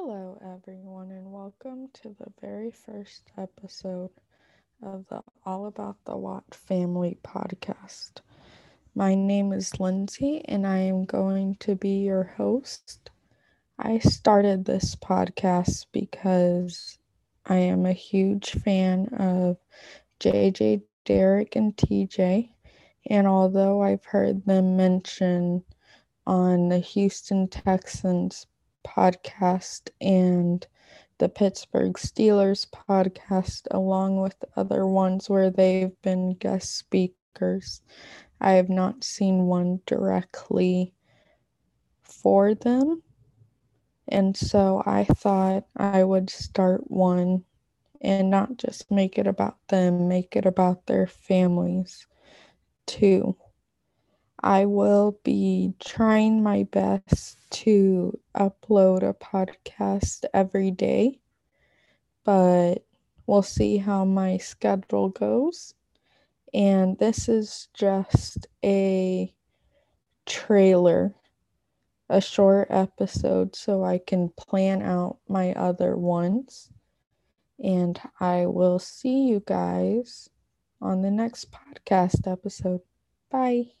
Hello, everyone, and welcome to the very first episode of the All About the Watt Family podcast. My name is Lindsay, and I am going to be your host. I started this podcast because I am a huge fan of JJ, Derek, and TJ. And although I've heard them mention on the Houston Texans podcast and the Pittsburgh Steelers podcast, along with other ones where they've been guest speakers. I have not seen one directly for them. And so I thought I would start one and not just make it about them, make it about their families too. I will be trying my best to upload a podcast every day, but we'll see how my schedule goes. And this is just a trailer, a short episode, so I can plan out my other ones. And I will see you guys on the next podcast episode. Bye.